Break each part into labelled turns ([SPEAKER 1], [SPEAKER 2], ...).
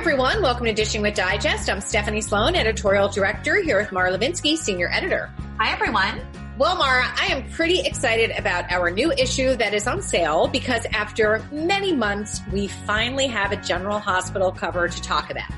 [SPEAKER 1] Hi, everyone. Welcome to Dishing with Digest. I'm Stephanie Sloan, editorial director, here with Mara Levinsky, senior editor.
[SPEAKER 2] Hi, everyone.
[SPEAKER 1] Well, Mara, I am pretty excited about our new issue that is on sale because after many months, we finally have a General Hospital cover to talk about.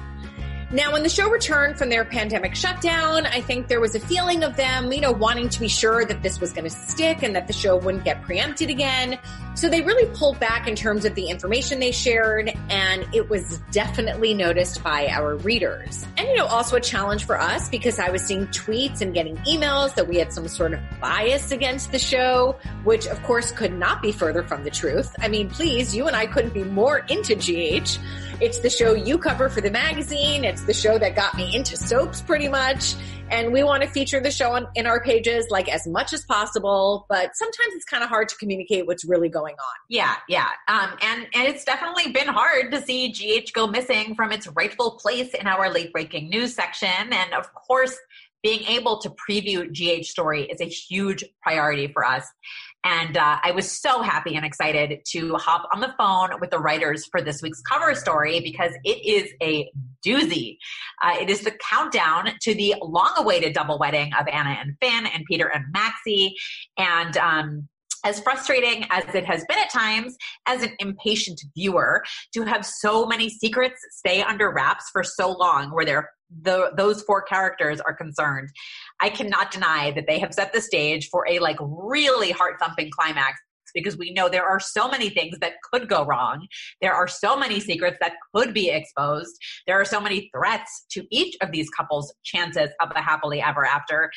[SPEAKER 1] Now, when the show returned from their pandemic shutdown, I think there was a feeling of them, you know, wanting to be sure that this was going to stick and that the show wouldn't get preempted again. So they really pulled back in terms of the information they shared, and it was definitely noticed by our readers. And, you know, also a challenge for us because I was seeing tweets and getting emails that we had some sort of bias against the show, which of course could not be further from the truth. I mean, please, you and I couldn't be more into GH. It's the show you cover for the magazine. It's the show that got me into soaps pretty much. And we want to feature the show on, in our pages like as much as possible, but sometimes it's kind of hard to communicate what's really going on.
[SPEAKER 2] Yeah, yeah. Um, and, and it's definitely been hard to see GH go missing from its rightful place in our late breaking news section. And of course, being able to preview GH story is a huge priority for us. And uh, I was so happy and excited to hop on the phone with the writers for this week's cover story because it is a doozy. Uh, it is the countdown to the long awaited double wedding of Anna and Finn and Peter and Maxie. And um, as frustrating as it has been at times as an impatient viewer to have so many secrets stay under wraps for so long where they're the, those four characters are concerned i cannot deny that they have set the stage for a like really heart thumping climax because we know there are so many things that could go wrong. There are so many secrets that could be exposed. There are so many threats to each of these couples' chances of a happily ever after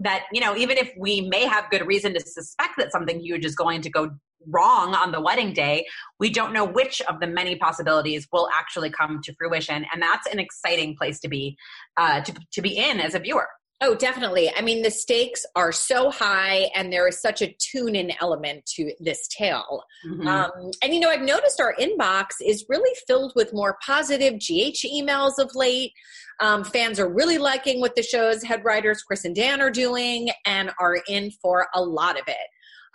[SPEAKER 2] that, you know, even if we may have good reason to suspect that something huge is going to go wrong on the wedding day, we don't know which of the many possibilities will actually come to fruition. And that's an exciting place to be, uh, to, to be in as a viewer.
[SPEAKER 1] Oh, definitely. I mean, the stakes are so high, and there is such a tune in element to this tale. Mm-hmm. Um, and, you know, I've noticed our inbox is really filled with more positive GH emails of late. Um, fans are really liking what the show's head writers, Chris and Dan, are doing and are in for a lot of it.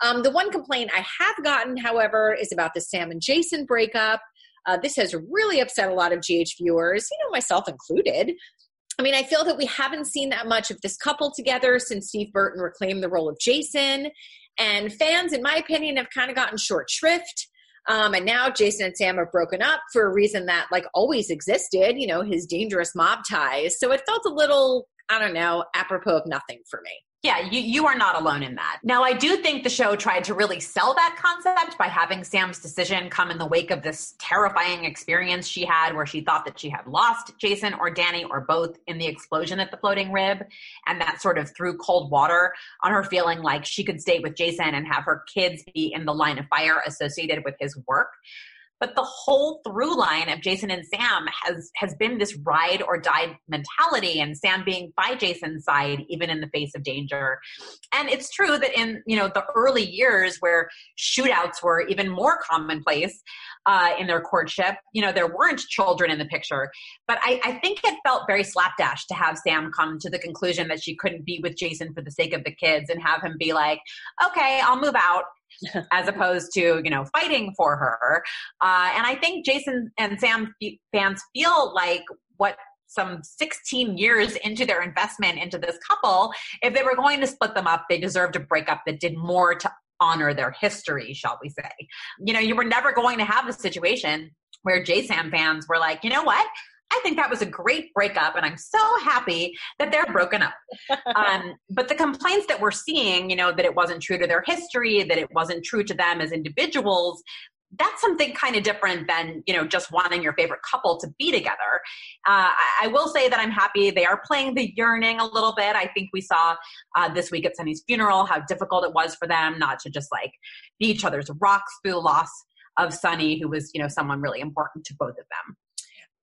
[SPEAKER 1] Um, the one complaint I have gotten, however, is about the Sam and Jason breakup. Uh, this has really upset a lot of GH viewers, you know, myself included. I mean, I feel that we haven't seen that much of this couple together since Steve Burton reclaimed the role of Jason. And fans, in my opinion, have kind of gotten short shrift. Um, and now Jason and Sam have broken up for a reason that like always existed, you know, his dangerous mob ties. So it felt a little, I don't know, apropos of nothing for me.
[SPEAKER 2] Yeah, you, you are not alone in that. Now, I do think the show tried to really sell that concept by having Sam's decision come in the wake of this terrifying experience she had where she thought that she had lost Jason or Danny or both in the explosion at the floating rib. And that sort of threw cold water on her feeling like she could stay with Jason and have her kids be in the line of fire associated with his work. But the whole through line of Jason and Sam has has been this ride or die mentality and Sam being by Jason's side even in the face of danger. And it's true that in, you know, the early years where shootouts were even more commonplace uh, in their courtship, you know, there weren't children in the picture. But I, I think it felt very slapdash to have Sam come to the conclusion that she couldn't be with Jason for the sake of the kids and have him be like, okay, I'll move out as opposed to you know fighting for her uh, and i think jason and sam fans feel like what some 16 years into their investment into this couple if they were going to split them up they deserved a breakup that did more to honor their history shall we say you know you were never going to have a situation where JSAM fans were like, you know what? I think that was a great breakup, and I'm so happy that they're broken up. um, but the complaints that we're seeing, you know, that it wasn't true to their history, that it wasn't true to them as individuals, that's something kind of different than you know just wanting your favorite couple to be together uh, I, will say that i'm happy they are playing the yearning a little bit i think we saw uh, this week at sunny's funeral how difficult it was for them not to just like be each other's rocks through the loss of sunny who was you know someone really important to both of them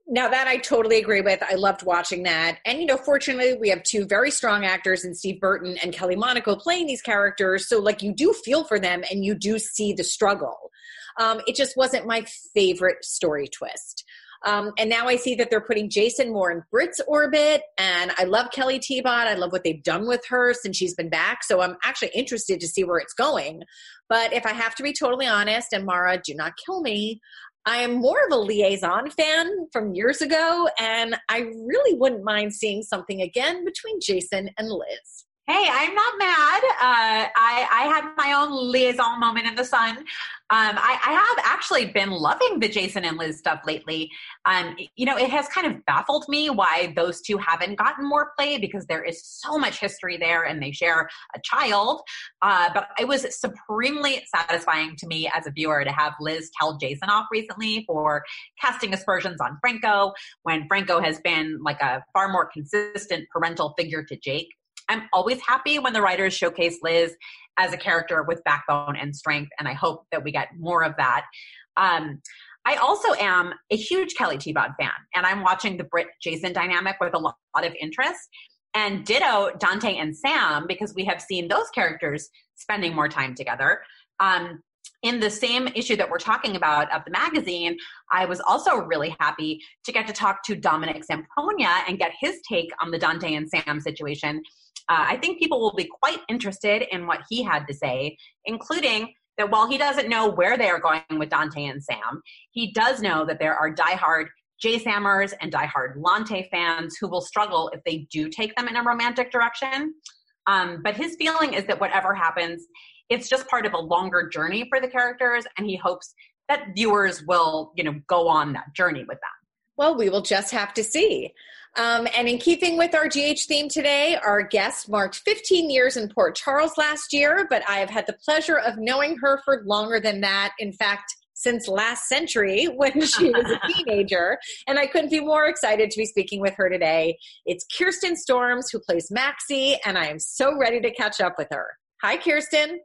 [SPEAKER 1] now that I totally agree with. I loved watching that. And you know, fortunately, we have two very strong actors in Steve Burton and Kelly Monaco playing these characters. So like you do feel for them and you do see the struggle. Um, it just wasn't my favorite story twist. Um, and now I see that they're putting Jason more in Brit's orbit. And I love Kelly Thiebaud. I love what they've done with her since she's been back. So I'm actually interested to see where it's going. But if I have to be totally honest, and Mara, do not kill me, I am more of a Liason fan from years ago, and I really wouldn't mind seeing something again between Jason and Liz.
[SPEAKER 2] Hey, I'm not mad. Uh, I, I had my own Liason moment in the sun. Um, I, I, have actually been loving the Jason and Liz stuff lately. Um, you know, it has kind of baffled me why those two haven't gotten more play because there is so much history there and they share a child. Uh, but it was supremely satisfying to me as a viewer to have Liz tell Jason off recently for casting aspersions on Franco when Franco has been like a far more consistent parental figure to Jake. I'm always happy when the writers showcase Liz as a character with backbone and strength, and I hope that we get more of that. Um, I also am a huge Kelly Thiebaud fan, and I'm watching the Brit Jason dynamic with a lot of interest. And ditto Dante and Sam, because we have seen those characters spending more time together. Um, in the same issue that we're talking about of the magazine, I was also really happy to get to talk to Dominic Zamprogna and get his take on the Dante and Sam situation uh, I think people will be quite interested in what he had to say, including that while he doesn't know where they are going with Dante and Sam, he does know that there are diehard J Sammers and diehard Lante fans who will struggle if they do take them in a romantic direction. Um, but his feeling is that whatever happens, it's just part of a longer journey for the characters, and he hopes that viewers will, you know, go on that journey with them.
[SPEAKER 1] Well, we will just have to see. Um, and in keeping with our GH theme today, our guest marked 15 years in Port Charles last year, but I have had the pleasure of knowing her for longer than that. In fact, since last century when she was a teenager. And I couldn't be more excited to be speaking with her today. It's Kirsten Storms who plays Maxie, and I am so ready to catch up with her. Hi, Kirsten.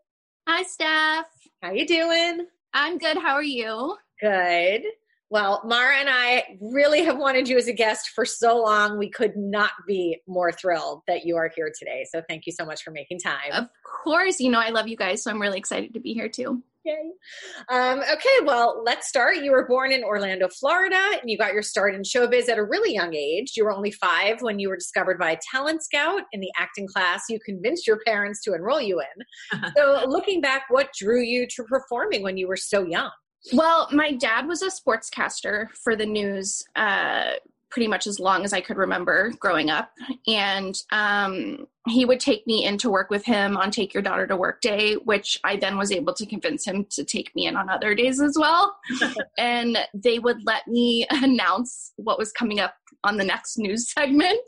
[SPEAKER 3] Hi, Steph.
[SPEAKER 1] How you doing?
[SPEAKER 3] I'm good. How are you?
[SPEAKER 1] Good. Well, Mara and I really have wanted you as a guest for so long. We could not be more thrilled that you are here today. So thank you so much for making time.
[SPEAKER 3] Of course. You know, I love you guys. So I'm really excited to be here too.
[SPEAKER 1] Yay. Um, okay, well, let's start. You were born in Orlando, Florida, and you got your start in showbiz at a really young age. You were only five when you were discovered by a talent scout in the acting class you convinced your parents to enroll you in. so, looking back, what drew you to performing when you were so young?
[SPEAKER 3] Well, my dad was a sportscaster for the news uh, pretty much as long as I could remember growing up. And um, he would take me in to work with him on Take Your Daughter to Work Day, which I then was able to convince him to take me in on other days as well. and they would let me announce what was coming up on the next news segment.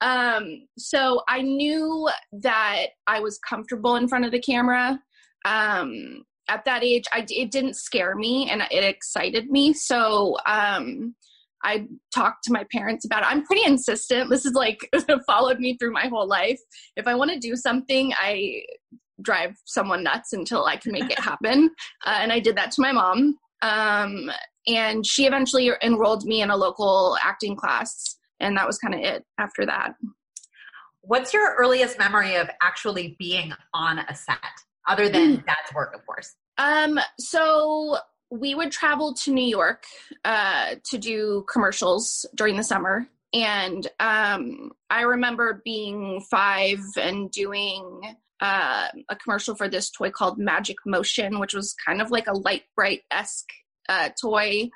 [SPEAKER 3] Um, so I knew that I was comfortable in front of the camera. Um, at that age, I, it didn't scare me and it excited me. So um, I talked to my parents about it. I'm pretty insistent. This is like followed me through my whole life. If I want to do something, I drive someone nuts until I can make it happen. Uh, and I did that to my mom. Um, and she eventually enrolled me in a local acting class, and that was kind of it after that.
[SPEAKER 2] What's your earliest memory of actually being on a set, other than mm. dad's work, of course?
[SPEAKER 3] Um, so we would travel to New York uh, to do commercials during the summer. And um, I remember being five and doing uh, a commercial for this toy called Magic Motion, which was kind of like a Lite-Brite esque uh, toy,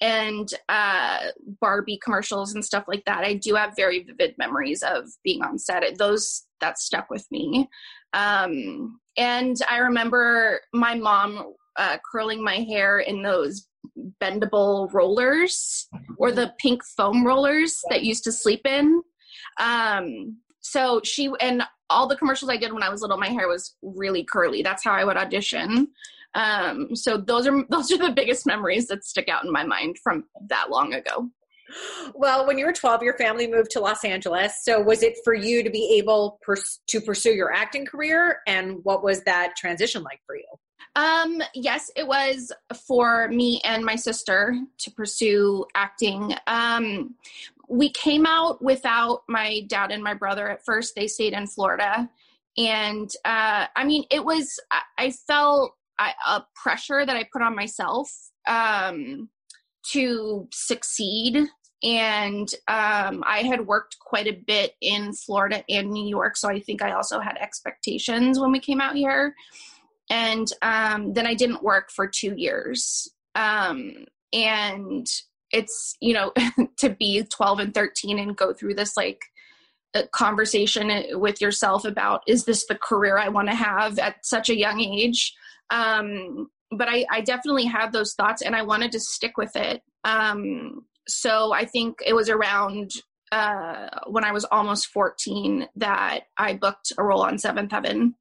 [SPEAKER 3] and uh, Barbie commercials and stuff like that. I do have very vivid memories of being on set. Those that stuck with me. Um, and I remember my mom uh, curling my hair in those bendable rollers or the pink foam rollers that used to sleep in. Um, so she and all the commercials I did when I was little, my hair was really curly. That's how I would audition. Um, so those are those are the biggest memories that stick out in my mind from that long ago.
[SPEAKER 1] Well, when you were 12, your family moved to Los Angeles. So was it for you to be able pers- to pursue your acting career? And what was that transition like for you?
[SPEAKER 3] Um, yes, it was for me and my sister to pursue acting. Um, we came out without my dad and my brother at first. They stayed in Florida. And uh, I mean, it was, I, I felt I, a pressure that I put on myself um, to succeed. And um, I had worked quite a bit in Florida and New York. So I think I also had expectations when we came out here and um, then I didn't work for two years. Um, and it's you know to be 12 and 13 and go through this like conversation with yourself about is this the career I want to have at such a young age. Um, but I, I, definitely had those thoughts and I wanted to stick with it. Um, so I think it was around uh, when I was almost 14 that I booked a role on Seventh Heaven.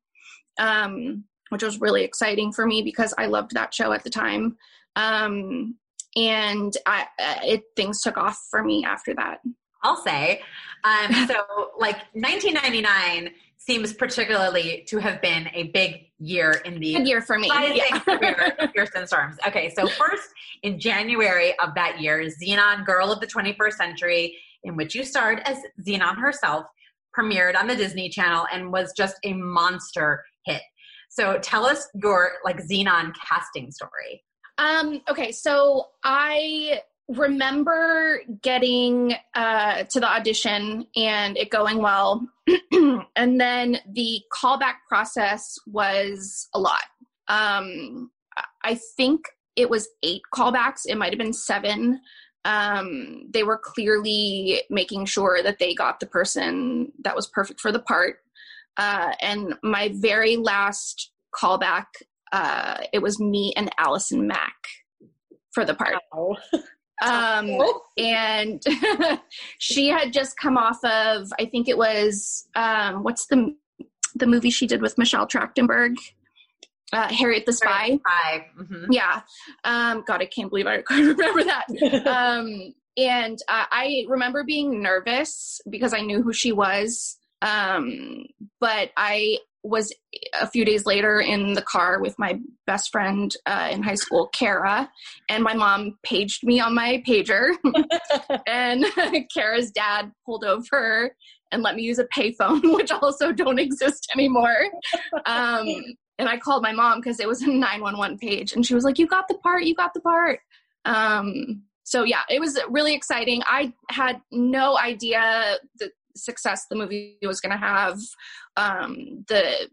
[SPEAKER 3] Um, which was really exciting for me because I loved that show at the time. Um, and I, uh, it things took off for me after that.
[SPEAKER 2] I'll say. Um, so, like 1999 seems particularly to have been a big year in the
[SPEAKER 3] year for me. Yeah.
[SPEAKER 2] career of Kirsten Storms. Okay, so first in January of that year, Zenon Girl of the 21st Century, in which you starred as Zenon herself, premiered on the Disney Channel and was just a monster hit. So tell us your like Zenon casting story.
[SPEAKER 3] Um, okay, so I remember getting uh, to the audition and it going well. and then the callback process was a lot. Um, I think it was eight callbacks, it might have been seven. Um, they were clearly making sure that they got the person that was perfect for the part. Uh, and my very last callback, uh, it was me and Allison Mack for the part. Oh. Um, and she had just come off of, I think it was, um, what's the the movie she did with Michelle Trachtenberg? Uh, Harriet the Spy.
[SPEAKER 2] Harriet mm-hmm.
[SPEAKER 3] Yeah. Um, God, I can't believe I could remember that. um, and uh, I remember being nervous because I knew who she was. Um, but I was a few days later in the car with my best friend uh, in high school, Kara, and my mom paged me on my pager. and Kara's dad pulled over and let me use a payphone, which also don't exist anymore. Um, and I called my mom because it was a 911 page, and she was like, You got the part, you got the part. Um, so yeah, it was really exciting. I had no idea the success the movie was going to have um, the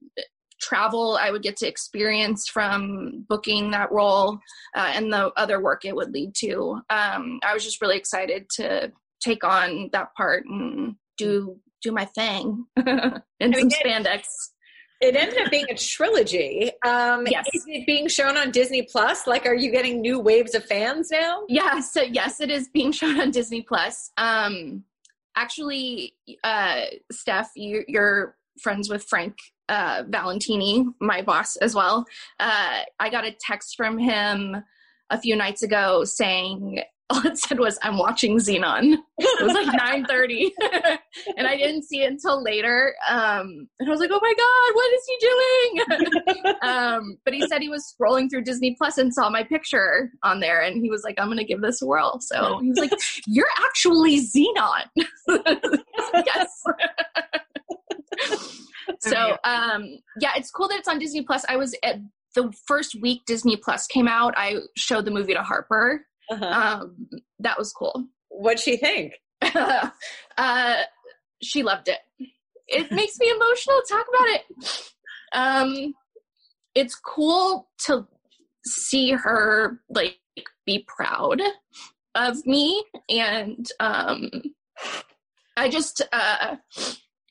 [SPEAKER 3] travel I would get to experience from booking that role uh, and the other work it would lead to. Um, I was just really excited to take on that part and do do my thing in some spandex.
[SPEAKER 1] It ended up being a trilogy. Um, yes. Is it being shown on Disney Plus? Like, are you getting new waves of fans now?
[SPEAKER 3] Yeah, so yes, it is being shown on Disney Plus. Um, actually, uh, Steph, you, you're friends with Frank uh, Valentini, my boss as well. Uh, I got a text from him a few nights ago saying, all it said was I'm watching Zenon. It was like 9:30, and I didn't see it until later. Um, and I was like, "Oh my god, what is he doing?" um, but he said he was scrolling through Disney Plus and saw my picture on there, and he was like, "I'm going to give this a whirl." So he was like, "You're actually Zenon." yes. so um, yeah, it's cool that it's on Disney Plus. I was at the first week Disney Plus came out. I showed the movie to Harper uh-huh. Um, that was cool.
[SPEAKER 1] What'd she think?
[SPEAKER 3] uh, she loved it. It makes me emotional to talk about it. Um, it's cool to see her like be proud of me and um i just uh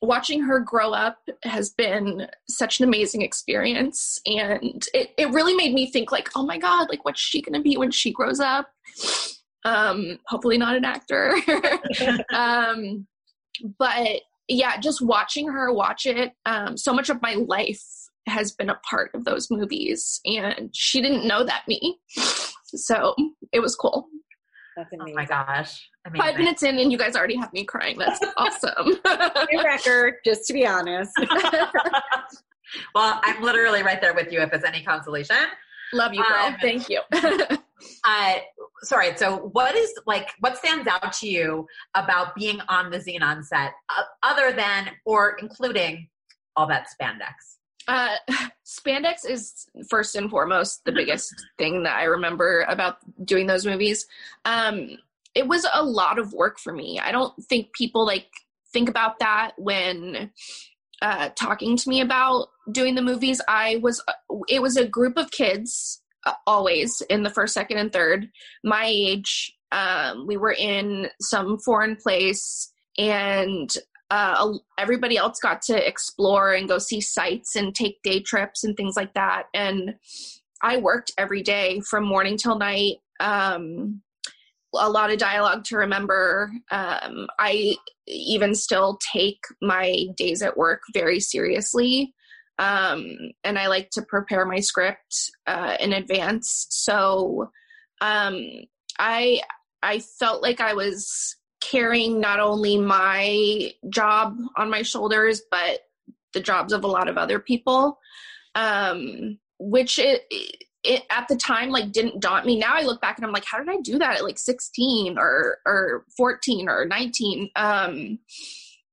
[SPEAKER 3] watching her grow up has been such an amazing experience. And it, it really made me think like oh my god like what's she gonna be when she grows up? Um hopefully not an actor. Um but yeah just watching her watch it um so much of my life has been a part of those movies and she didn't know that me. So it was cool.
[SPEAKER 2] Oh my gosh.
[SPEAKER 3] Amazing. Five minutes in and you guys already have me crying. That's awesome.
[SPEAKER 1] New record, just to be honest.
[SPEAKER 2] well, I'm literally right there with you if it's any consolation.
[SPEAKER 3] Love you, girl. Um, Thank you.
[SPEAKER 2] uh, sorry. So, what is like? What stands out to you about being on the Zenon set, uh, other than or including all that spandex?
[SPEAKER 3] Uh, spandex is first and foremost the biggest thing that I remember about doing those movies. Um, it was a lot of work for me. I don't think people like think about that when uh, talking to me about doing the movies. I was, it was a group of kids uh, always in the first, second, and third, my age. Um, we were in some foreign place and uh, everybody else got to explore and go see sites and take day trips and things like that. And I worked every day from morning till night. Um, a lot of dialogue to remember. Um, I even still take my days at work very seriously. Um, and I like to prepare my script uh, in advance. So um, I I felt like I was carrying not only my job on my shoulders, but the jobs of a lot of other people, um, which it, it at the time like didn't daunt me. Now I look back and I'm like, how did I do that at like 16 or or 14 or 19? Um,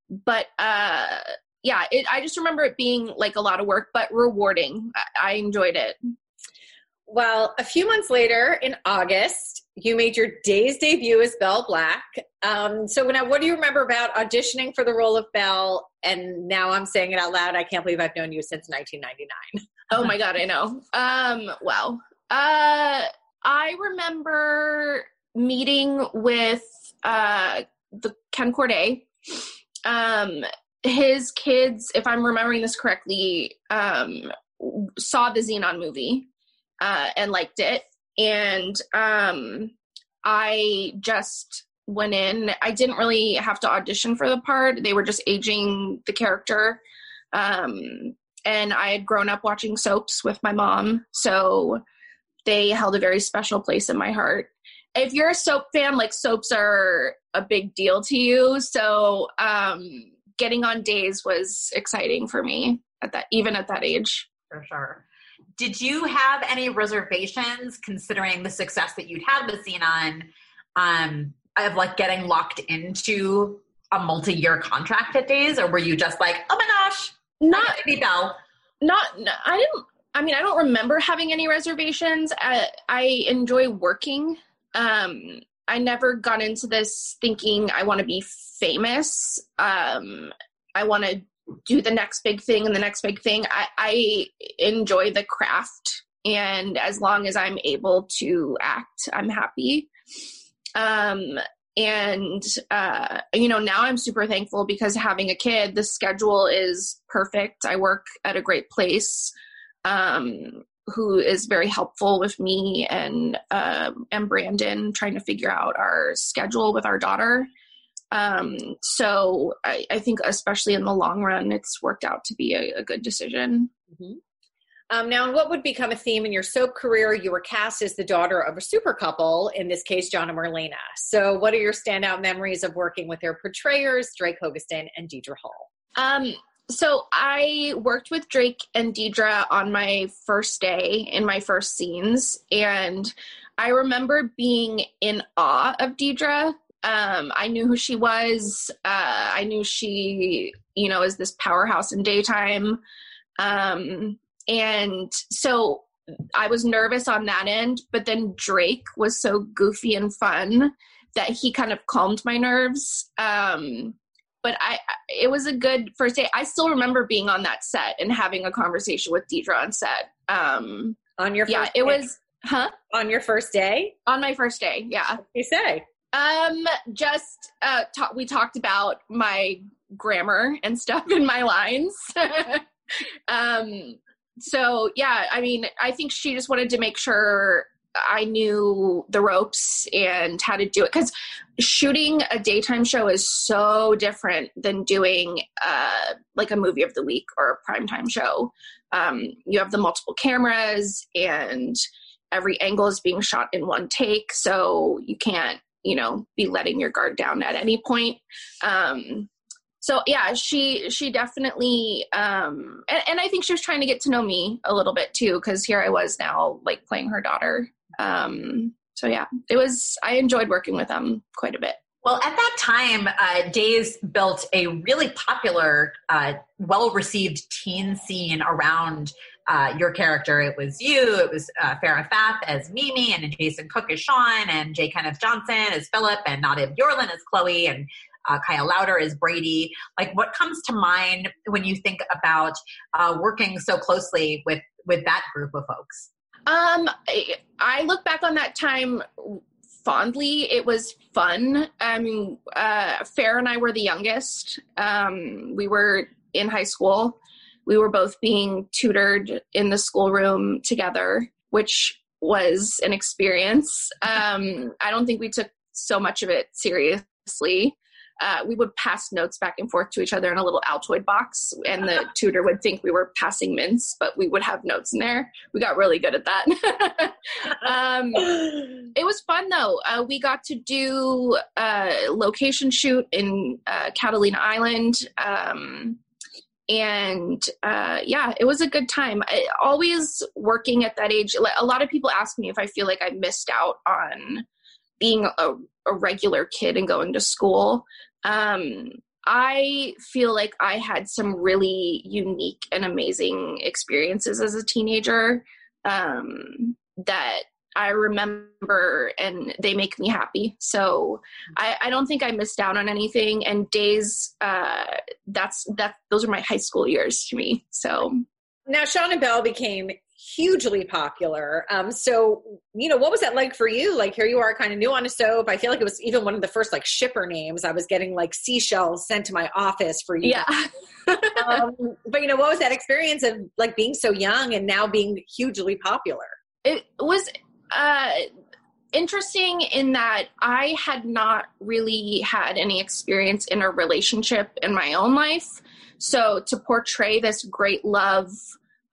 [SPEAKER 3] but uh, yeah, it, I just remember it being like a lot of work, but rewarding. I, I enjoyed it.
[SPEAKER 1] Well, a few months later in August, you made your Days debut as Belle Black. Um, so now, what do you remember about auditioning for the role of Belle? And now I'm saying it out loud. I can't believe I've known you since 1999.
[SPEAKER 3] oh my god, I know. Um. Uh, I remember meeting with uh, the Ken Corday. Um, his kids, if I'm remembering this correctly, um, saw the Zenon movie uh, and liked it and um, I just went in. I didn't really have to audition for the part. They were just aging the character. Um, and I had grown up watching soaps with my mom, so they held a very special place in my heart. If you're a soap fan, like soaps are a big deal to you. So um, getting on days was exciting for me at that, even at that age.
[SPEAKER 2] For sure. Did you have any reservations considering the success that you'd had with Zenon um, of like getting locked into a multi-year contract at days, or were you just like, oh my gosh,
[SPEAKER 3] not
[SPEAKER 2] be Belle?
[SPEAKER 3] Not, I didn't. I mean, I don't remember having any reservations. I, I enjoy working. Um, I never got into this thinking I want to be famous. Um, I want to do the next big thing and the next big thing. I, I enjoy the craft, and as long as I'm able to act, I'm happy. Um, and uh, you know, now I'm super thankful because having a kid, the schedule is perfect. I work at a great place. Um, who is very helpful with me and um, and Brandon trying to figure out our schedule with our daughter. Um, so I, I, think, especially in the long run, it's worked out to be a, a good decision.
[SPEAKER 1] Mm-hmm. Um, now, what would become a theme in your soap career? You were cast as the daughter of a super couple, in this case, John and Marlena. So, what are your standout memories of working with their portrayers, Drake Hogestyn and Deidre Hall?
[SPEAKER 3] Um, so I worked with Drake and Deidre on my first day in my first scenes, and I remember being in awe of Deidre. Um, I knew who she was. Uh, I knew she, you know, is this powerhouse in daytime. Um, and so I was nervous on that end, but then Drake was so goofy and fun that he kind of calmed my nerves. Um, but I, it was a good first day. I still remember being on that set and having a conversation with Deidre on set. Um,
[SPEAKER 1] on your
[SPEAKER 3] yeah,
[SPEAKER 1] day?
[SPEAKER 3] it was, huh?
[SPEAKER 1] On your first day?
[SPEAKER 3] On my first day, yeah.
[SPEAKER 1] you say?
[SPEAKER 3] Um, just uh, we talked about my grammar and stuff in my lines. um, so yeah, I mean, I think she just wanted to make sure I knew the ropes and how to do it because shooting a daytime show is so different than doing uh, like a movie of the week or a primetime show. Um, you have the multiple cameras and every angle is being shot in one take, so you can't, you know, be letting your guard down at any point. Um, so yeah she she definitely um and, and, i think she was trying to get to know me a little bit too because here i was now like playing her daughter um so yeah it was i enjoyed working with them quite a bit
[SPEAKER 2] well, at that time, uh, Days built a really popular, uh, well received teen scene around uh, your character. It was you, it was uh, Farrah Fath as Mimi, and Jason Cook as Sean, and Jay Kenneth Johnson as Philip, and Nadia Bjorlin as Chloe, and uh, Kyle Lowder is Brady. Like, what comes to mind when you think about uh, working so closely with with that group of folks?
[SPEAKER 3] Um, I look back on that time fondly. It was fun. I mean, uh, and I were the youngest. Um, we were in high school. We were both being tutored in the schoolroom together, which was an experience. Um, I don't think we took so much of it seriously uh, we would pass notes back and forth to each other in a little Altoid box, and the tutor would think we were passing mints, but we would have notes in there. We got really good at that. um, it was fun though. Uh, we got to do a location shoot in uh, Catalina Island. Um, and uh, yeah, it was a good time. I, always working at that age. A lot of people ask me if I feel like I missed out on being a, a regular kid and going to school. Um, I feel like I had some really unique and amazing experiences as a teenager um, that I remember and they make me happy. So I, I, don't think I missed out on anything. And days, uh, that's that. Those are my high school years to me. So
[SPEAKER 1] now Sean and Belle became hugely popular. Um, so, you know, what was that like for you? Like, here you are, kind of new on a soap. I feel like it was even one of the first like shipper names. I was getting like seashells sent to my office for you.
[SPEAKER 3] Yeah.
[SPEAKER 1] um, but you know, what was that experience of like being so young and now being hugely popular?
[SPEAKER 3] It was uh, interesting in that I had not really had any experience in a relationship in my own life. So to portray this great love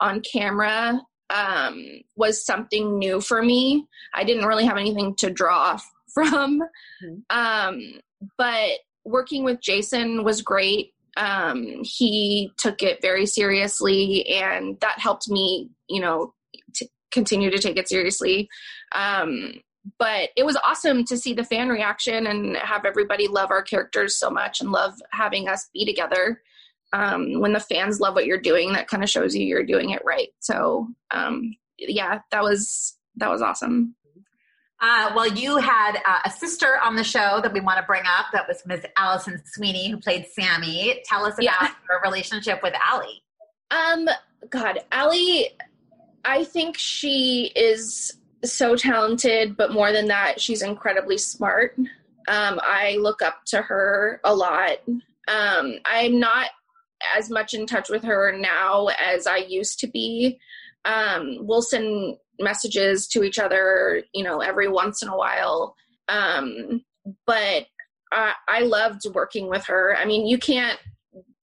[SPEAKER 3] on camera um, was something new for me. I didn't really have anything to draw from. Mm-hmm. Um, but working with Jason was great. Um, he took it very seriously, and that helped me, you know, continue to take it seriously. Um, but it was awesome to see the fan reaction and have everybody love our characters so much and love having us be together um, when the fans love what you're doing, that kind of shows you you're doing it right. So um, yeah, that was that was awesome.
[SPEAKER 2] Uh, well, you had uh, a sister on the show that we want to bring up. That was Miss Alison Sweeney, who played Sammy. Tell us about yeah. her relationship with Ali.
[SPEAKER 3] Um, God, Ali, I think she is so talented, but more than that, she's incredibly smart. Um, I look up to her a lot. Um, I'm not as much in touch with her now as I used to be. Um, we'll send messages to each other, you know, every once in a while. Um, but I, I loved working with her. I mean, you can't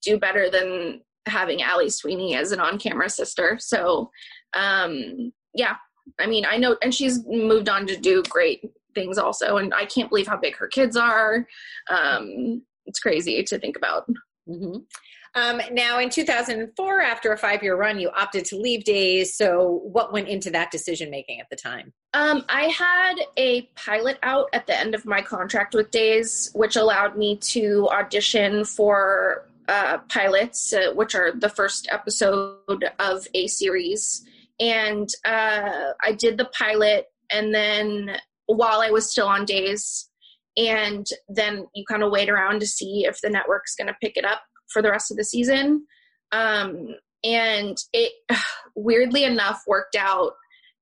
[SPEAKER 3] do better than having Ali Sweeney as an on-camera sister. So, um, yeah, I mean, I know, and she's moved on to do great things also, and I can't believe how big her kids are. Um, it's crazy to think about.
[SPEAKER 1] Mm-hmm. Um, now, in 2004, after a five year run, you opted to leave Days. So, what went into that decision making at the time?
[SPEAKER 3] Um, I had a pilot out at the end of my contract with Days, which allowed me to audition for uh, pilots, uh, which are the first episode of a series. And uh, I did the pilot, and then while I was still on Days, and then you kind of wait around to see if the network's going to pick it up for the rest of the season. Um, and it weirdly enough worked out.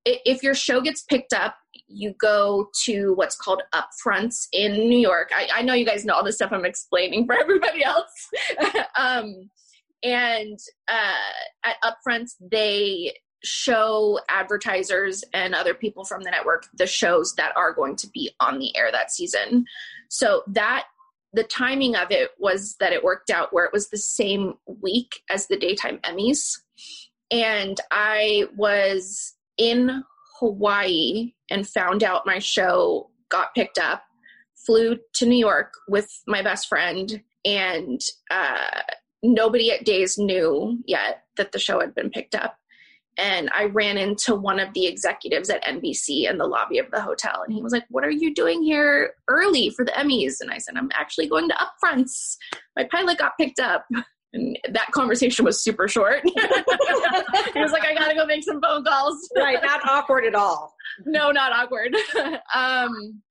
[SPEAKER 3] If your show gets picked up, you go to what's called upfronts in New York. I, I know you guys know all this stuff I'm explaining for everybody else. um, and uh, at upfronts, they show advertisers and other people from the network the shows that are going to be on the air that season. So that the timing of it was that it worked out where it was the same week as the daytime Emmys. And I was in Hawaii and found out my show got picked up, flew to New York with my best friend, and uh, nobody at Days knew yet that the show had been picked up and I ran into one of the executives at NBC in the lobby of the hotel, and he was like, "What are you doing here early for the Emmys?" And I said, "I'm actually going to upfronts. My pilot got picked up." And that conversation was super short. he was like, "I gotta go make some phone calls."
[SPEAKER 1] right, not awkward at all.
[SPEAKER 3] No, not awkward. um,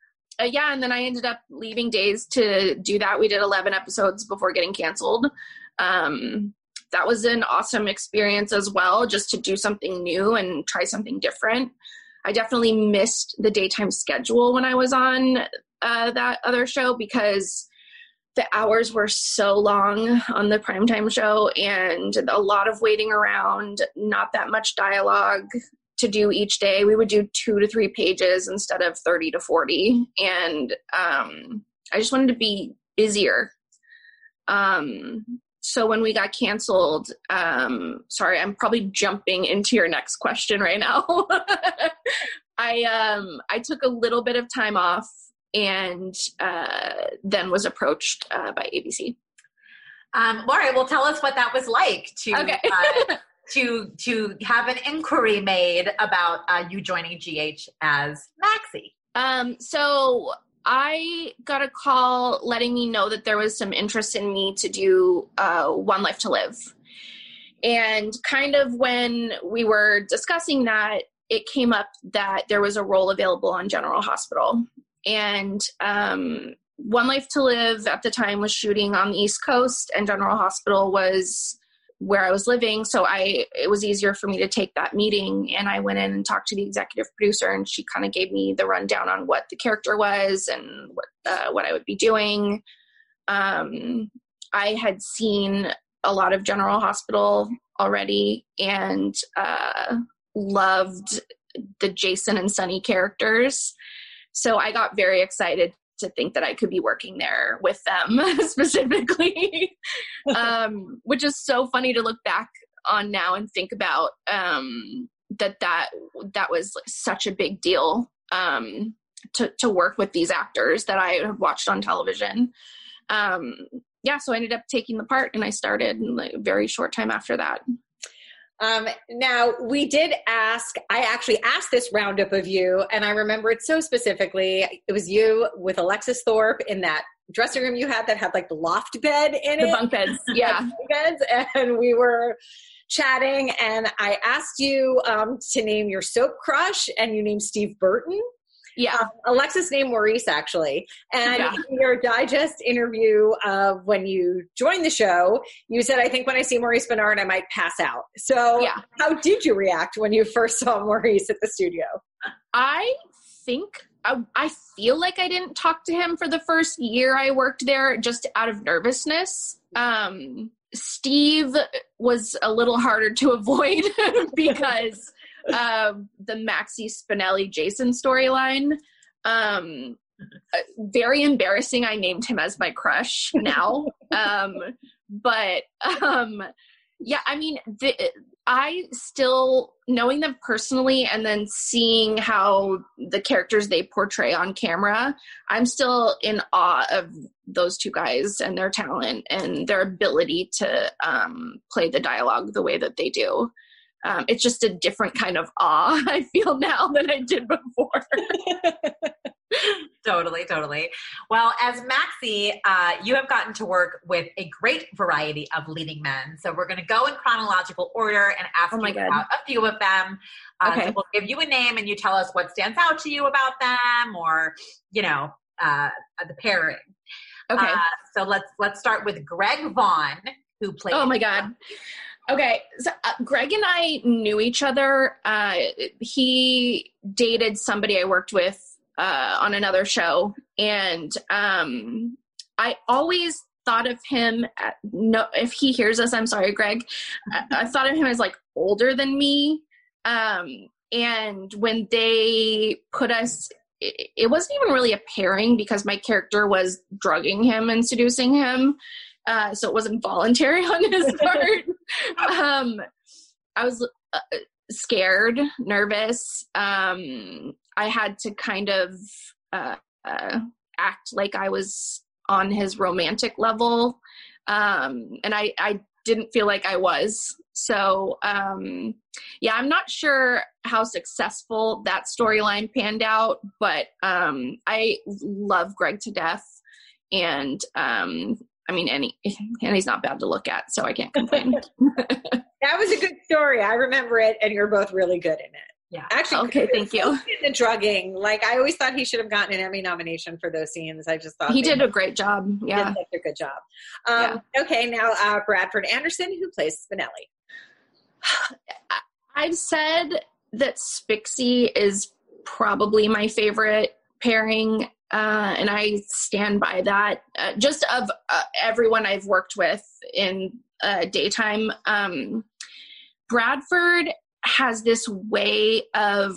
[SPEAKER 3] uh, yeah, and then I ended up leaving Days to do that. We did 11 episodes before getting canceled. Um, that was an awesome experience as well, just to do something new and try something different. I definitely missed the daytime schedule when I was on uh, that other show because the hours were so long on the primetime show and a lot of waiting around, not that much dialogue to do each day. We would do two to three pages instead of 30 to 40. And um, I just wanted to be busier. Um, so when we got canceled um sorry i'm probably jumping into your next question right now i um i took a little bit of time off and uh then was approached uh, by abc
[SPEAKER 2] um Laurie, well tell us what that was like to okay. uh, to to have an inquiry made about uh, you joining gh as maxie
[SPEAKER 3] um so I got a call letting me know that there was some interest in me to do uh, One Life to Live. And kind of when we were discussing that, it came up that there was a role available on General Hospital. And um, One Life to Live at the time was shooting on the East Coast, and General Hospital was where I was living. So I it was easier for me to take that meeting and I went in and talked to the executive producer and she kind of gave me the rundown on what the character was and what uh, what I would be doing. Um, I had seen a lot of General Hospital already and uh, loved the Jason and Sunny characters. So I got very excited to think that I could be working there with them specifically, um, which is so funny to look back on now and think about um, that that that was such a big deal um, to to work with these actors that I have watched on television. Um, yeah, so I ended up taking the part, and I started in a very short time after that.
[SPEAKER 1] Um, now, we did ask, I actually asked this roundup of you, and I remember it so specifically. It was you with Alexis Thorpe in that dressing room you had that had like the loft bed in
[SPEAKER 3] the
[SPEAKER 1] it.
[SPEAKER 3] The bunk beds, yeah.
[SPEAKER 1] beds, and we were chatting, and I asked you um, to name your soap crush, and you named Steve Burton.
[SPEAKER 3] Yeah. Um,
[SPEAKER 1] Alexis named Maurice, actually. And yeah. in your digest interview of when you joined the show, you said, I think when I see Maurice Benard, I might pass out. So, yeah. how did you react when you first saw Maurice at the studio?
[SPEAKER 3] I think I, I feel like I didn't talk to him for the first year I worked there just out of nervousness. Um, Steve was a little harder to avoid because um, the Maxie Spinelli Jason storyline. Um, uh, very embarrassing. I named him as my crush now. um, but um, Yeah, I mean, the, I still knowing them personally and then seeing how the characters they portray on camera, I'm still in awe of those two guys and their talent and their ability to um, play the dialogue the way that they do. Um, it's just a different kind of awe I feel now than I did before.
[SPEAKER 2] totally, totally. Well, as Maxie, uh, you have gotten to work with a great variety of leading men. So we're going to go in chronological order and ask
[SPEAKER 3] oh
[SPEAKER 2] you
[SPEAKER 3] God.
[SPEAKER 2] about a few of them. Uh,
[SPEAKER 3] Okay.
[SPEAKER 2] so we'll give you a name and you tell us what stands out to you about them, or you know, uh, the pairing.
[SPEAKER 3] Okay.
[SPEAKER 2] Uh, so let's let's start with Greg Vaughn, who played.
[SPEAKER 3] Oh my god. Okay, so uh, Greg and I knew each other. Uh, he dated somebody I worked with uh, on another show, and um, I always thought of him. At, no, if he hears us, I'm sorry, Greg. I, I thought of him as like older than me. Um, and when they put us, it, it wasn't even really a pairing because my character was drugging him and seducing him uh, so it wasn't voluntary on his part. Um, I was uh, scared, nervous. Um, I had to kind of uh, uh, act like I was on his romantic level, um, and I, I didn't feel like I was. So um, yeah, I'm not sure how successful that storyline panned out, but um, I love Greg to death, and um, I mean, he, and he's not bad to look at, so I can't complain.
[SPEAKER 1] That was a good story. I remember it, and you're both really good in it.
[SPEAKER 2] Yeah.
[SPEAKER 1] Actually,
[SPEAKER 3] Okay, thank you.
[SPEAKER 1] The drugging, like I always thought he should have gotten an Emmy nomination for those scenes. I just thought
[SPEAKER 3] he did a great job.
[SPEAKER 1] did
[SPEAKER 3] Yeah.
[SPEAKER 1] such a good job. Um, Okay, now uh, Bradford Anderson, who plays Spinelli.
[SPEAKER 3] I've said that Spixie is probably my favorite pairing, uh, and I stand by that. Uh, just of uh, everyone I've worked with in uh, daytime, um, Bradford has this way of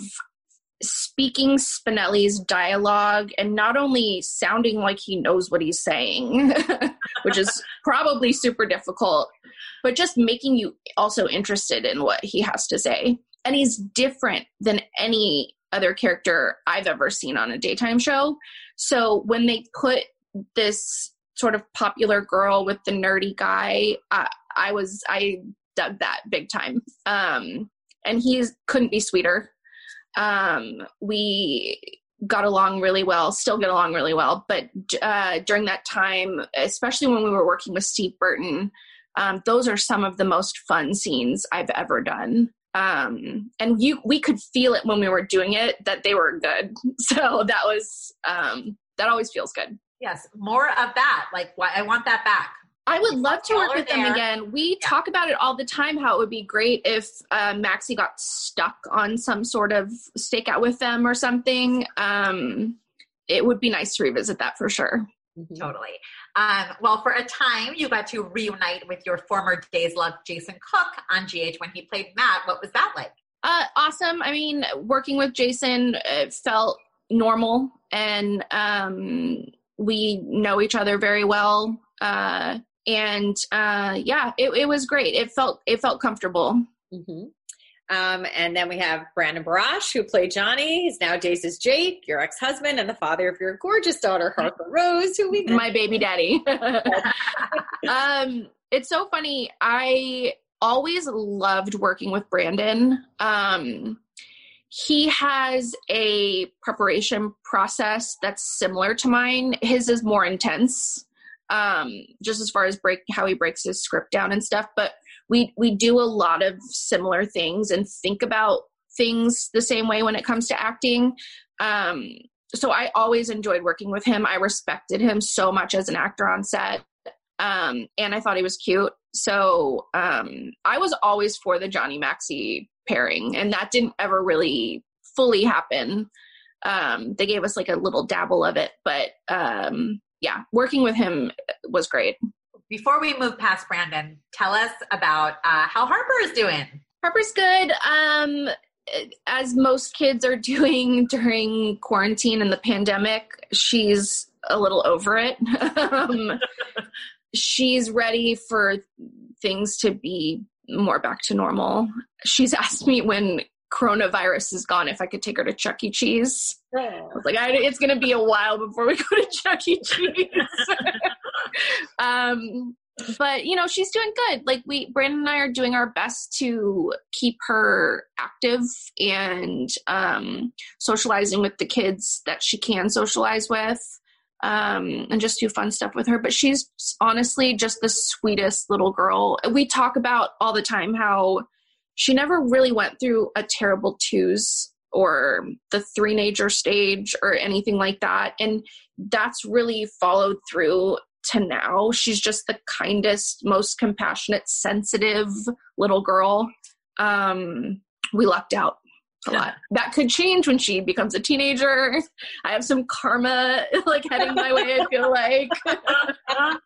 [SPEAKER 3] speaking Spinelli's dialogue and not only sounding like he knows what he's saying, which is probably super difficult, but just making you also interested in what he has to say. And he's different than any other character I've ever seen on a daytime show. So when they put this sort of popular girl with the nerdy guy, I, I was I dug that big time. Um, and he couldn't be sweeter. Um, we got along really well, still get along really well. But uh, during that time, especially when we were working with Steve Burton, um, those are some of the most fun scenes I've ever done. Um, and you, we could feel it when we were doing it that they were good. So that was um, that always feels good.
[SPEAKER 2] Yes, more of that. Like, why I want that back.
[SPEAKER 3] I would love to work with them again. We
[SPEAKER 2] Yeah.
[SPEAKER 3] talk about it all the time. How it would be great if uh, Maxie got stuck on some sort of stakeout with them or something. Um, it would be nice to revisit that for sure.
[SPEAKER 2] Totally. Um, well, for a time, you got to reunite with your former Days Love Jason Cook on GH when he played Matt. What was that like?
[SPEAKER 3] Uh, awesome. I mean, working with Jason uh, felt normal, and um, we know each other very well. Uh, and uh, yeah, it, it was great. It felt it felt comfortable.
[SPEAKER 1] hmm Um, and then we have Brandon Barash, who played Johnny. He's now Days' Jake, your ex-husband, and the father of your gorgeous daughter, Harper Rose, who we met.
[SPEAKER 3] My baby daddy. um, it's so funny. I always loved working with Brandon. Um, he has a preparation process that's similar to mine. His is more intense, um, just as far as break how he breaks his script down and stuff. But we we do a lot of similar things and think about things the same way when it comes to acting. Um, so I always enjoyed working with him. I respected him so much as an actor on set. Um, and I thought he was cute. So um, I was always for the Johnny Maxie pairing, and that didn't ever really fully happen. Um, they gave us like a little dabble of it, but um, yeah, working with him was great.
[SPEAKER 2] Before we move past Brandon, tell us about uh, how Harper is doing.
[SPEAKER 3] Harper's good. Um, as most kids are doing during quarantine and the pandemic, she's a little over it. um, she's ready for things to be more back to normal. She's asked me when coronavirus is gone if I could take her to Chuck E. Cheese. Oh. I was like, I, it's going to be a while before we go to Chuck E. Cheese. um, but you know, she's doing good. Like we, Brandon and I are doing our best to keep her active and um, socializing with the kids that she can socialize with. Um, and just do fun stuff with her. But she's honestly just the sweetest little girl. We talk about all the time how she never really went through a terrible twos or the three nature stage or anything like that. And that's really followed through to now. She's just the kindest, most compassionate, sensitive little girl. Um, we lucked out a lot. That could change when she becomes a teenager. I have some karma like heading my way, I feel like.
[SPEAKER 1] um,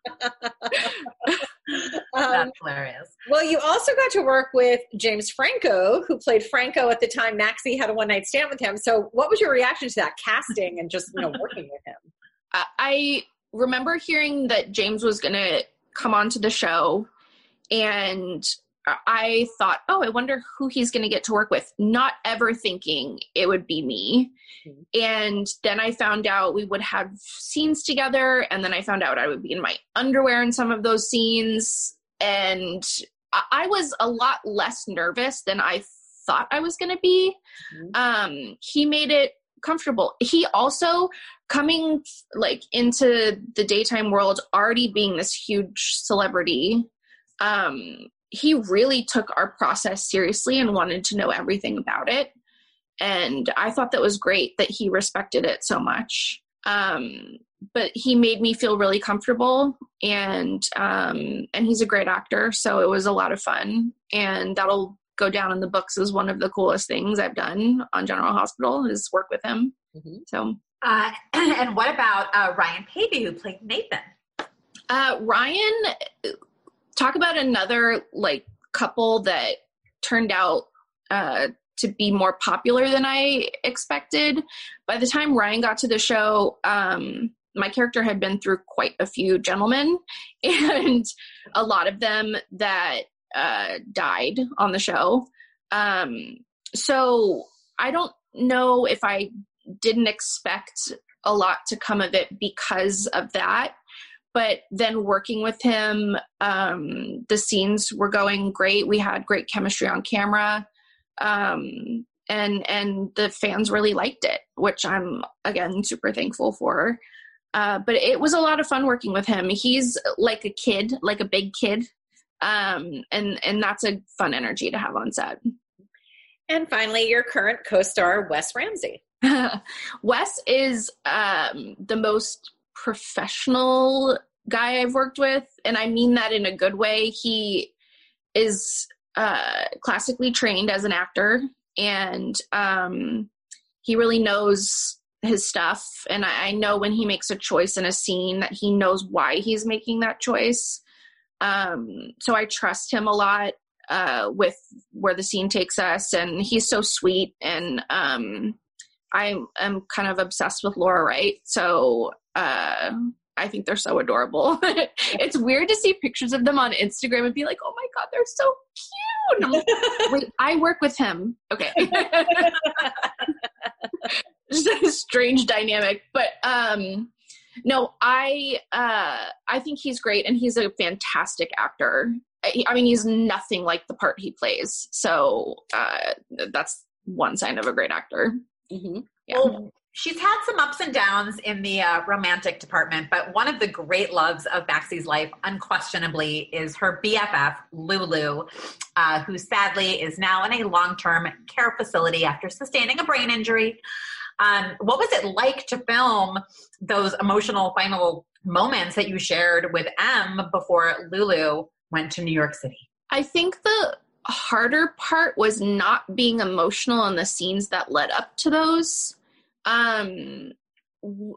[SPEAKER 1] That's hilarious. Well, you also got to work with James Franco, who played Franco at the time Maxie had a one night stand with him. So, what was your reaction to that casting and just you know working with him?
[SPEAKER 3] I remember hearing that James was going to come onto the show, and I thought, oh, I wonder who he's going to get to work with, not ever thinking it would be me. Mm-hmm. And then I found out we would have scenes together, and then I found out I would be in my underwear in some of those scenes. And I was a lot less nervous than I thought I was going to be. Mm-hmm. Um, he made it comfortable. He also coming like into the daytime world already being this huge celebrity um he really took our process seriously and wanted to know everything about it. And I thought that was great that he respected it so much. Um, but he made me feel really comfortable and um, and he's a great actor so it was a lot of fun and that'll go down in the books as one of the coolest things i've done on general hospital is work with him mm-hmm. so
[SPEAKER 2] uh, and what about uh, ryan Paevey, who played nathan
[SPEAKER 3] uh, ryan talk about another like couple that turned out uh, to be more popular than I expected. By the time Ryan got to the show, um, my character had been through quite a few gentlemen, and a lot of them that uh, died on the show. Um, so I don't know if I didn't expect a lot to come of it because of that but then working with him um, the scenes were going great. We had great chemistry on camera um, and and the fans really liked it which i'm again super thankful for. Uh, but it was a lot of fun working with him. He's like a kid like a big kid um, and and that's a fun energy to have on set
[SPEAKER 1] and finally your current co-star wes ramsey
[SPEAKER 3] wes is um, the most professional guy I've worked with, and I mean that in a good way. He is uh, classically trained as an actor, and um, he really knows his stuff. And I, I, know when he makes a choice in a scene that he knows why he's making that choice. Um, so I trust him a lot uh, with where the scene takes us, and he's so sweet and um, I am kind of obsessed with Laura Wright. So uh, I think they're so adorable. it's weird to see pictures of them on Instagram and be like, oh my God, they're so cute. Like, Wait, I work with him. Okay. Just a strange dynamic. But um no, I uh I think he's great and he's a fantastic actor. I, I mean, he's nothing like the part he plays. So uh that's one sign of a great actor.
[SPEAKER 2] Mm-hmm. Yeah. Well, she's had some ups and downs in the uh, romantic department, but one of the great loves of Maxie's life, unquestionably, is her BFF, Lulu, uh, who sadly is now in a long term care facility after sustaining a brain injury. Um, what was it like to film those emotional final moments that you shared with Emme before Lulu went to New York City?
[SPEAKER 3] I think the harder part was not being emotional in the scenes that led up to those. Um,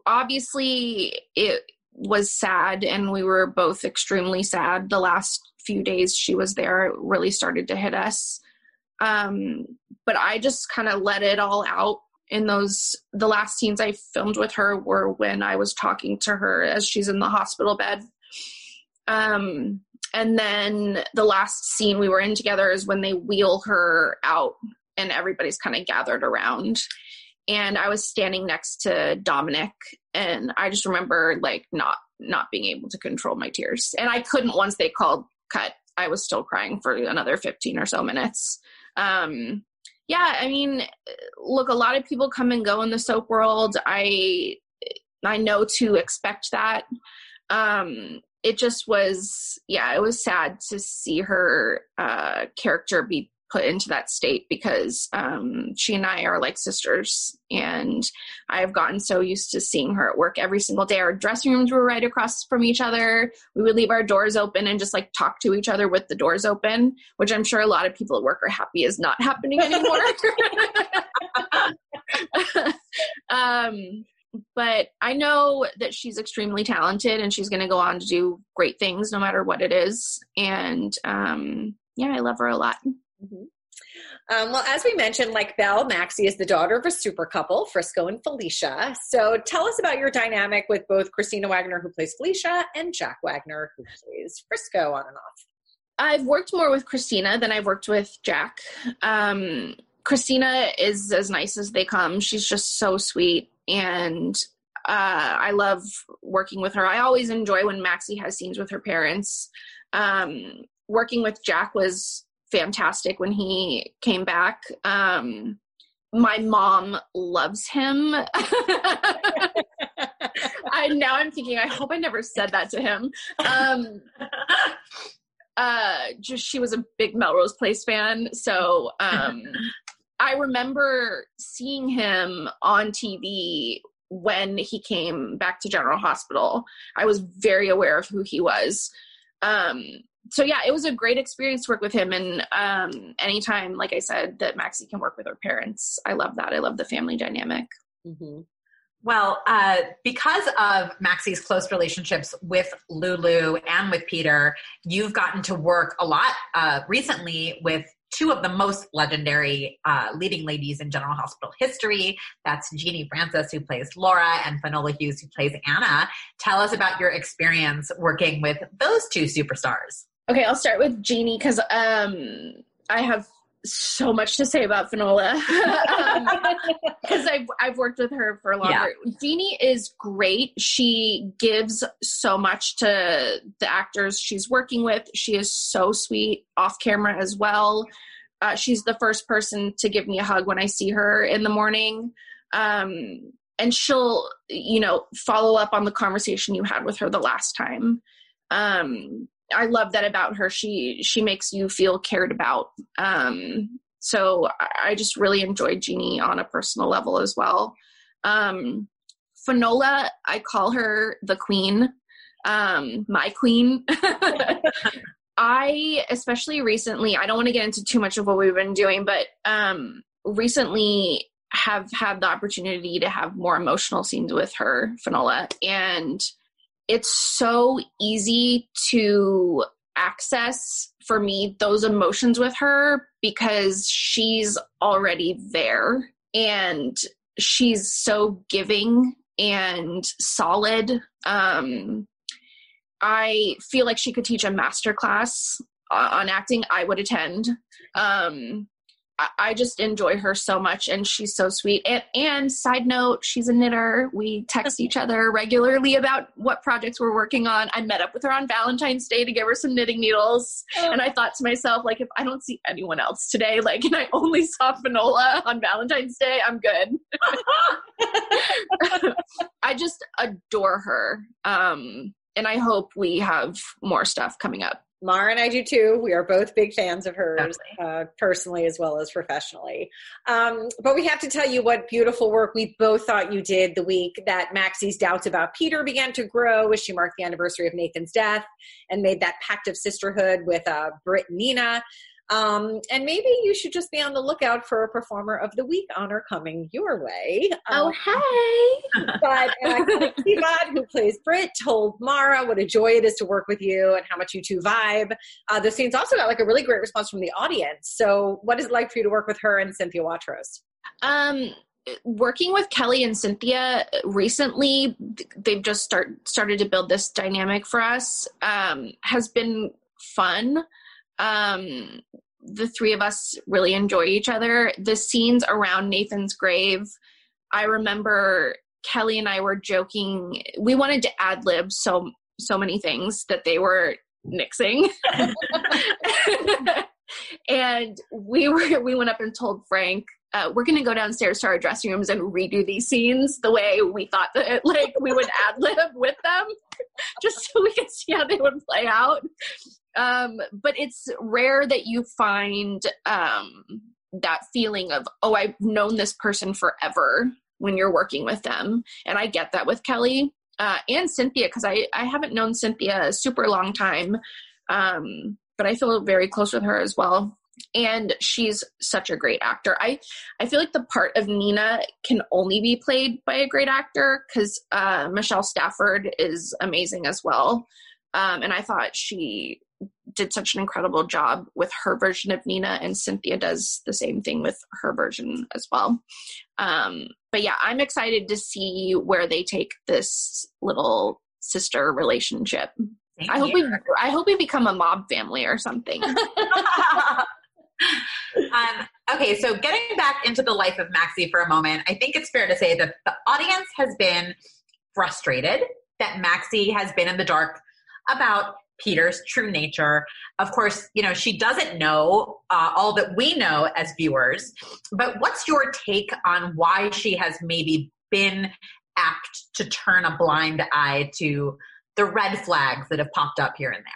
[SPEAKER 3] obviously, it was sad, and we were both extremely sad. The last few days she was there, it really started to hit us. Um, but I just kind of let it all out in those the last scenes I filmed with her were when I was talking to her as she's in the hospital bed. Um, and then the last scene we were in together is when they wheel her out and everybody's kind of gathered around. And i was standing next to dominic and i just remember like not not being able to control my tears. And i couldn't once they called cut. I was still crying for another 15 or so minutes. Um yeah i mean look a lot of people come and go in the soap world. I i know to expect that. Um it just was yeah it was sad to see her uh character be put into that state because um, she and I are like sisters, and I've gotten so used to seeing her at work every single day. Our dressing rooms were right across from each other. We would leave our doors open and just like talk to each other with the doors open, which I'm sure a lot of people at work are happy is not happening anymore. um, but I know that she's extremely talented and she's going to go on to do great things no matter what it is. And um, yeah, I love her a lot.
[SPEAKER 1] Mm-hmm. Um, well, as we mentioned, like Belle, Maxie is the daughter of a super couple, Frisco and Felicia. So tell us about your dynamic with both Kristina Wagner, who plays Felicia, and Jack Wagner, who plays Frisco on and off.
[SPEAKER 3] I've worked more with Kristina than I've worked with Jack. Um, Kristina is as nice as they come. She's just so sweet, and uh, I love working with her. I always enjoy when Maxie has scenes with her parents. Um, working with Jack was fantastic when he came back. Um, my mom loves him. I now I'm thinking I hope I never said that to him. Um, uh, just she was a big Melrose Place fan, so um, I remember seeing him on TV when he came back to General Hospital. I was very aware of who he was. Um, so yeah, it was a great experience to work with him. And um, anytime, like I said, that Maxie can work with her parents, I love that. I love the family dynamic.
[SPEAKER 2] Mm-hmm. Well, uh, because of Maxie's close relationships with Lulu and with Peter, you've gotten to work a lot uh, recently with two of the most legendary uh, leading ladies in General Hospital history. That's Genie Francis, who plays Laura, and Finola Hughes, who plays Anna. Tell us about your experience working with those two superstars.
[SPEAKER 3] Okay, I'll start with Genie because um, I have so much to say about Finola because um, I've I've worked with her for longer. Yeah. Genie is great. She gives so much to the actors she's working with. She is so sweet off camera as well. Uh, she's the first person to give me a hug when I see her in the morning. Um, and she'll, you know, follow up on the conversation you had with her the last time. Um, I love that about her. She she makes you feel cared about. Um, so I just really enjoyed Genie on a personal level as well. Um, Finola, I call her the queen, um, my queen. I, especially recently, I don't want to get into too much of what we've been doing, but um, recently have had the opportunity to have more emotional scenes with her, Finola, and it's so easy to access for me those emotions with her because she's already there and she's so giving and solid. Um i feel like she could teach a master class on acting i would attend. Um I just enjoy her so much and she's so sweet. And, and side note, she's a knitter. We text each other regularly about what projects we're working on. I met up with her on Valentine's Day to give her some knitting needles. Oh. And I thought to myself, like, if I don't see anyone else today, like, and I only saw Finola on Valentine's Day, I'm good. I just adore her. Um, and I hope we have more stuff coming up.
[SPEAKER 1] Mara and I do too. We are both big fans of hers, uh, personally as well as professionally. Um, but we have to tell you what beautiful work we both thought you did the week that Maxie's doubts about Peter began to grow as she marked the anniversary of Nathan's death and made that pact of sisterhood with uh, Britt and Nina. Um, and maybe you should just be on the lookout for a performer of the week honor coming your way.
[SPEAKER 3] Oh, um, hey!
[SPEAKER 1] but uh, who plays Britt, told Mara what a joy it is to work with you and how much you two vibe. Uh, the scenes also got like a really great response from the audience. So, what is it like for you to work with her and Cynthia Watros?
[SPEAKER 3] Um, working with Kelly and Cynthia recently, they've just start started to build this dynamic for us. Um, has been fun. Um, the three of us really enjoy each other. The scenes around Nathan's grave, I remember Kelly and I were joking. We wanted to ad lib so so many things that they were nixing. and we were we went up and told Frank, uh, we're going to go downstairs to our dressing rooms and redo these scenes the way we thought that like we would ad lib with them, just so we could see how they would play out. Um, but it's rare that you find um, that feeling of oh I've known this person forever when you're working with them, and I get that with Kelly uh, and Cynthia because I I haven't known Cynthia a super long time. Um, but I feel very close with her as well. And she's such a great actor. I I feel like the part of Nina can only be played by a great actor because uh, Michelle Stafford is amazing as well. Um, and I thought she did such an incredible job with her version of Nina, and Cynthia does the same thing with her version as well. Um, but yeah, I'm excited to see where they take this little sister relationship. Same I hope we I hope we become a mob family or something. um,
[SPEAKER 2] okay, so getting back into the life of Maxie for a moment, I think it's fair to say that the audience has been frustrated that Maxie has been in the dark about Peter's true nature. Of course, you know, she doesn't know uh, all that we know as viewers, but what's your take on why she has maybe been apt to turn a blind eye to the red flags that have popped up here and there?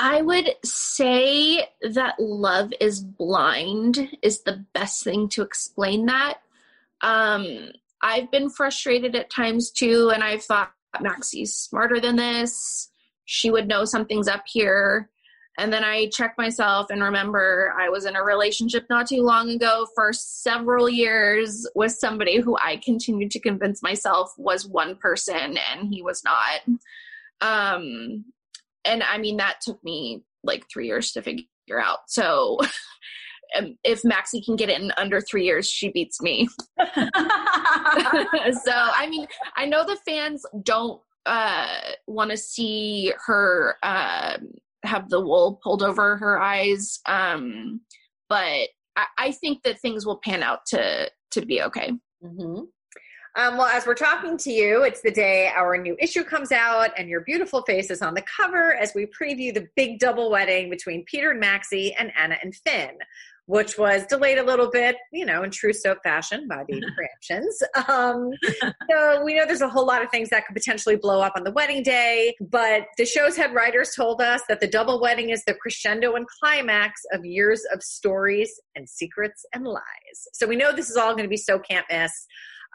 [SPEAKER 3] I would say that love is blind is the best thing to explain that. Um, I've been frustrated at times too, and I've thought Maxie's smarter than this. She would know something's up here. And then I check myself and remember I was in a relationship not too long ago for several years with somebody who I continued to convince myself was one person and he was not. Um, and I mean, that took me like three years to figure out. So um, if Maxie can get it in under three years, she beats me. so, I mean, I know the fans don't uh, want to see her uh, have the wool pulled over her eyes. Um, but I, I, think that things will pan out to to be okay.
[SPEAKER 1] Mm-hmm. Um, well, as we're talking to you, it's the day our new issue comes out, and your beautiful face is on the cover as we preview the big double wedding between Peter and Maxie and Anna and Finn, which was delayed a little bit, you know, in true soap fashion by the preemptions. Um, so we know there's a whole lot of things that could potentially blow up on the wedding day, but the show's head writers told us that the double wedding is the crescendo and climax of years of stories and secrets and lies. So we know this is all going to be so can't miss.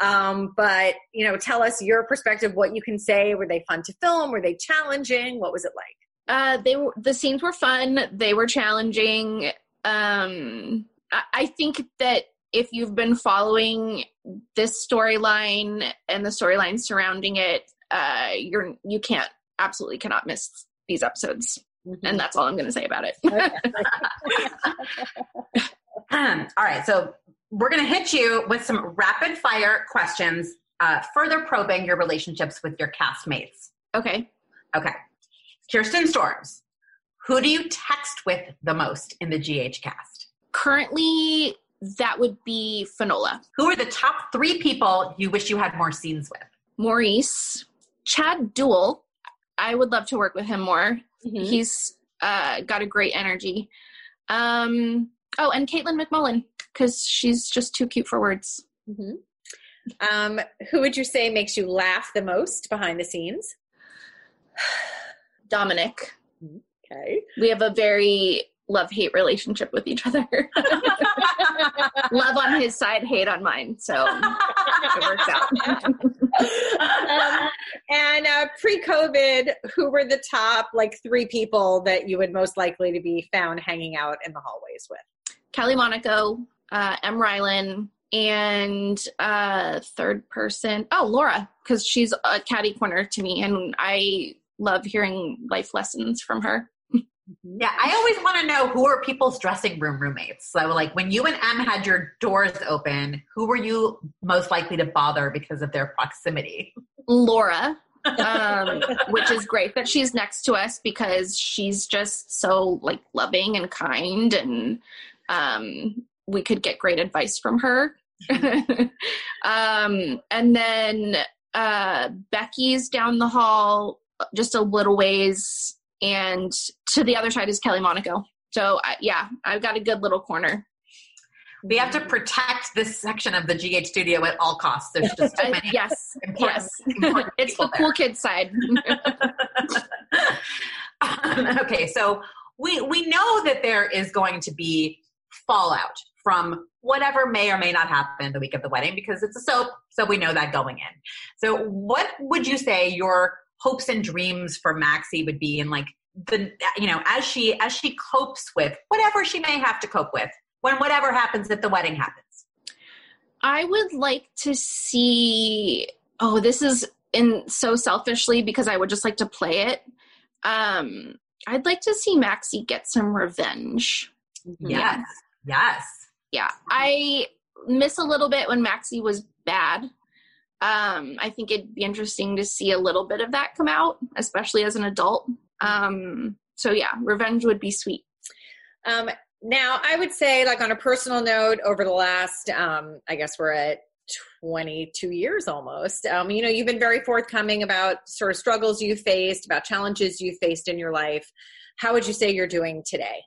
[SPEAKER 1] Um, but you know, tell us your perspective. What you can say? Were they fun to film? Were they challenging? What was it like?
[SPEAKER 3] Uh, they were. The scenes were fun. They were challenging. Um, I, think that if you've been following this storyline and the storyline surrounding it, uh, you're you can't absolutely cannot miss these episodes. Mm-hmm. And that's all I'm going to say about it.
[SPEAKER 2] um, all right. So we're going to hit you with some rapid fire questions, uh, further probing your relationships with your castmates.
[SPEAKER 3] Okay.
[SPEAKER 2] Okay. Kirsten Storms, who do you text with the most in the GH cast?
[SPEAKER 3] Currently, that would be Finola.
[SPEAKER 2] Who are the top three people you wish you had more scenes with?
[SPEAKER 3] Maurice, Chad Duell. I would love to work with him more. Mm-hmm. He's uh, got a great energy. Um, oh, and Katelyn MacMullen because she's just too cute for words.
[SPEAKER 1] Mm-hmm. Um, who would you say makes you laugh the most behind the scenes?
[SPEAKER 3] Dominic.
[SPEAKER 1] Okay.
[SPEAKER 3] We have a very love hate relationship with each other. love on his side, hate on mine. So it works out.
[SPEAKER 1] um, and uh, pre COVID, who were the top like three people that you would most likely to be found hanging out in the hallways with?
[SPEAKER 3] Kelly Monaco, uh, Emme Rylan, and uh, third person, oh, Laura, because she's a catty corner to me, and I love hearing life lessons from her.
[SPEAKER 2] Yeah, I always want to know who are people's dressing room roommates. So, like when you and Emme had your doors open, who were you most likely to bother because of their proximity?
[SPEAKER 3] Laura, um, which is great that she's next to us because she's just so like loving and kind and um, we could get great advice from her um, and then uh, becky's down the hall just a little ways and to the other side is kelly monaco so I, yeah i've got a good little corner
[SPEAKER 2] we have to protect this section of the GH studio at all costs. There's just too many.
[SPEAKER 3] yes, yes. it's the cool kid side.
[SPEAKER 2] um, okay, so we we know that there is going to be fallout from whatever may or may not happen the week of the wedding because it's a soap, so we know that going in. So, what would you say your hopes and dreams for Maxie would be, and like the you know as she as she copes with whatever she may have to cope with when whatever happens at the wedding happens?
[SPEAKER 3] I would like to see. Oh, this is in so selfishly because I would just like to play it. Um, I'd like to see Maxie get some revenge.
[SPEAKER 2] Mm-hmm. Yes. Yes.
[SPEAKER 3] Yeah. I miss a little bit when Maxie was bad. Um, I think it'd be interesting to see a little bit of that come out, especially as an adult. Um, so yeah, revenge would be sweet.
[SPEAKER 1] Um, now, I would say, like on a personal note, over the last, um, I guess we're at 22 years almost. Um, you know, you've been very forthcoming about sort of struggles you faced, about challenges you faced in your life. How would you say you're doing today?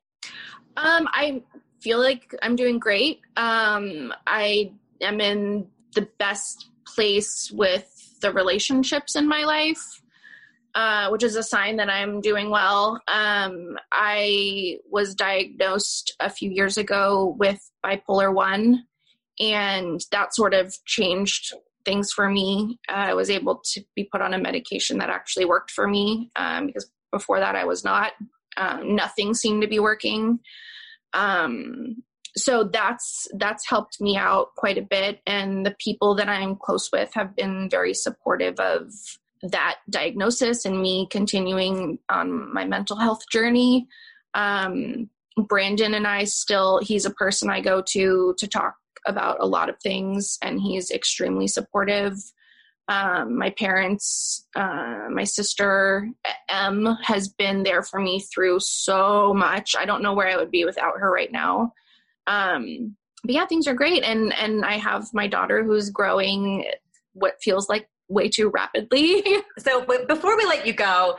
[SPEAKER 3] Um, I feel like I'm doing great. Um, I am in the best place with the relationships in my life. Uh, which is a sign that I'm doing well. Um, I was diagnosed a few years ago with bipolar 1, and that sort of changed things for me. Uh, I was able to be put on a medication that actually worked for me um, because before that I was not. Um, nothing seemed to be working. Um, so that's that's helped me out quite a bit and the people that i'm close with have been very supportive of that diagnosis and me continuing on my mental health journey. Um, Brandon and I still, he's a person I go to to talk about a lot of things, and he's extremely supportive. Um, my parents, uh, my sister M has been there for me through so much. I don't know where I would be without her right now. Um, but yeah, things are great, and and I have my daughter who's growing what feels like way too rapidly.
[SPEAKER 2] so before we let you go,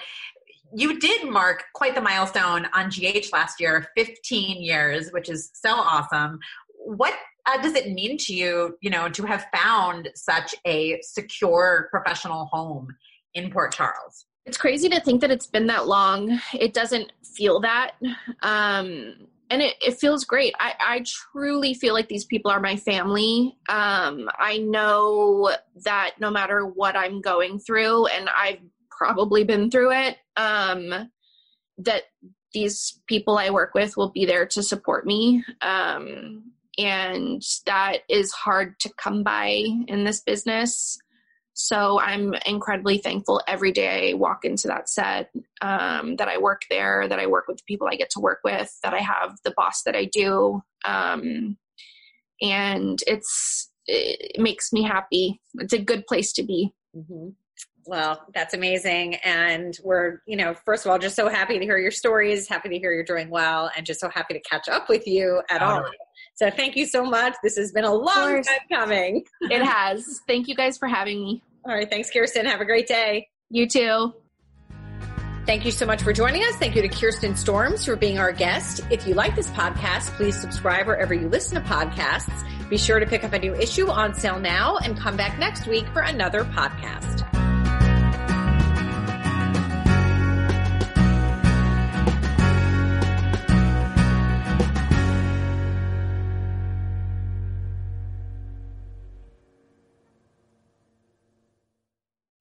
[SPEAKER 2] you did mark quite the milestone on GH last year 15 years, which is so awesome. What uh, does it mean to you, you know, to have found such a secure professional home in Port Charles?
[SPEAKER 3] It's crazy to think that it's been that long. It doesn't feel that. Um, and it, it feels great. I, I truly feel like these people are my family. Um, I know that no matter what I'm going through, and I've probably been through it, um, that these people I work with will be there to support me. Um, and that is hard to come by in this business. So I'm incredibly thankful every day I walk into that set um, that I work there, that I work with the people I get to work with, that I have the boss that I do. Um, and it's it makes me happy. It's a good place to be.
[SPEAKER 1] Mm-hmm. Well, that's amazing. And we're, you know, first of all, just so happy to hear your stories, happy to hear you're doing well, and just so happy to catch up with you at all. all. So thank you so much. This has been a long time coming.
[SPEAKER 3] it has. Thank you guys for having me.
[SPEAKER 1] All right. Thanks, Kirsten. Have a great day.
[SPEAKER 3] You too.
[SPEAKER 1] Thank you so much for joining us. Thank you to Kirsten Storms for being our guest. If you like this podcast, please subscribe wherever you listen to podcasts. Be sure to pick up a new issue on sale now and come back next week for another podcast.